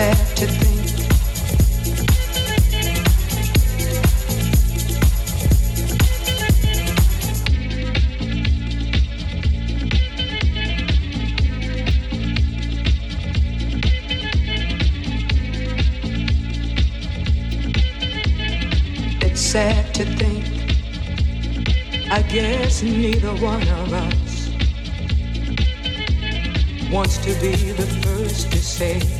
to think It's sad to think. I guess neither one of us wants to be the first to say